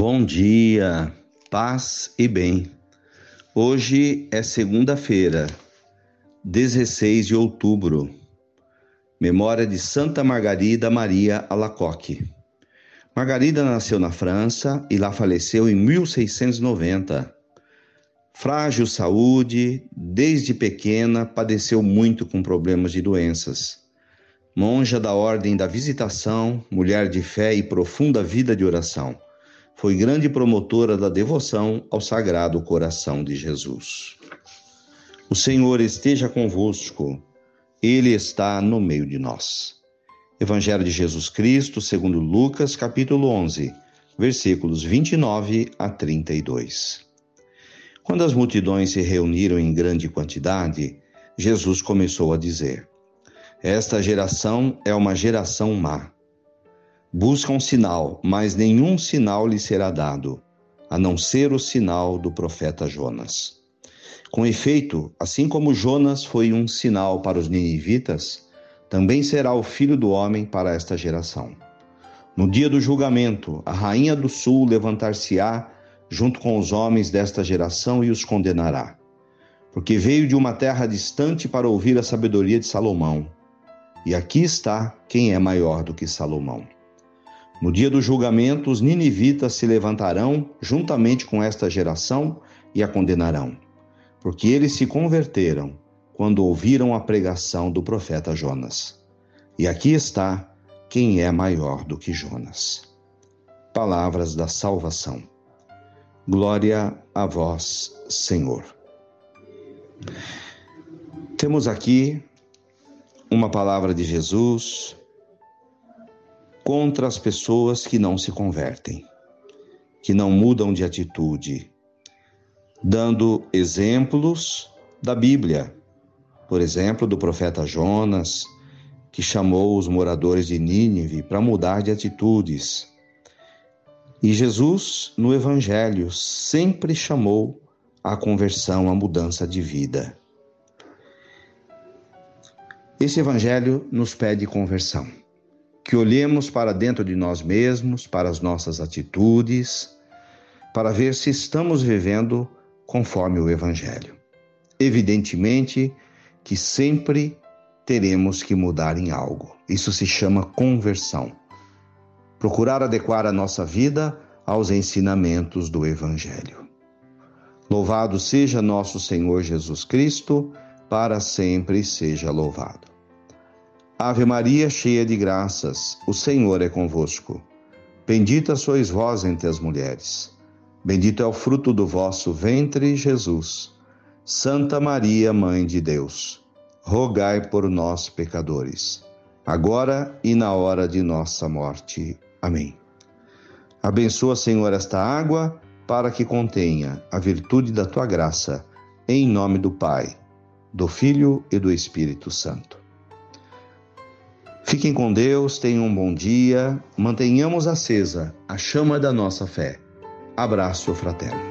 Bom dia, paz e bem. Hoje é segunda-feira, 16 de outubro, memória de Santa Margarida Maria Alacoque. Margarida nasceu na França e lá faleceu em 1690. Frágil saúde, desde pequena padeceu muito com problemas de doenças. Monja da Ordem da Visitação, mulher de fé e profunda vida de oração foi grande promotora da devoção ao Sagrado Coração de Jesus. O Senhor esteja convosco, Ele está no meio de nós. Evangelho de Jesus Cristo, segundo Lucas, capítulo 11, versículos 29 a 32. Quando as multidões se reuniram em grande quantidade, Jesus começou a dizer: Esta geração é uma geração má Busca um sinal, mas nenhum sinal lhe será dado, a não ser o sinal do profeta Jonas. Com efeito, assim como Jonas foi um sinal para os ninivitas, também será o filho do homem para esta geração. No dia do julgamento, a rainha do sul levantar-se-á junto com os homens desta geração e os condenará. Porque veio de uma terra distante para ouvir a sabedoria de Salomão. E aqui está quem é maior do que Salomão. No dia do julgamento, os ninivitas se levantarão juntamente com esta geração e a condenarão, porque eles se converteram quando ouviram a pregação do profeta Jonas. E aqui está quem é maior do que Jonas. Palavras da salvação. Glória a vós, Senhor. Temos aqui uma palavra de Jesus contra as pessoas que não se convertem, que não mudam de atitude, dando exemplos da Bíblia. Por exemplo, do profeta Jonas, que chamou os moradores de Nínive para mudar de atitudes. E Jesus, no Evangelho, sempre chamou a conversão, a mudança de vida. Esse Evangelho nos pede conversão que olhemos para dentro de nós mesmos, para as nossas atitudes, para ver se estamos vivendo conforme o Evangelho. Evidentemente que sempre teremos que mudar em algo. Isso se chama conversão. Procurar adequar a nossa vida aos ensinamentos do Evangelho. Louvado seja nosso Senhor Jesus Cristo, para sempre seja louvado. Ave Maria, cheia de graças, o Senhor é convosco. Bendita sois vós entre as mulheres. Bendito é o fruto do vosso ventre, Jesus. Santa Maria, Mãe de Deus, rogai por nós, pecadores, agora e na hora de nossa morte. Amém. Abençoa, Senhor, esta água para que contenha a virtude da tua graça, em nome do Pai, do Filho e do Espírito Santo. Fiquem com Deus, tenham um bom dia, mantenhamos acesa a chama da nossa fé. Abraço fraterno.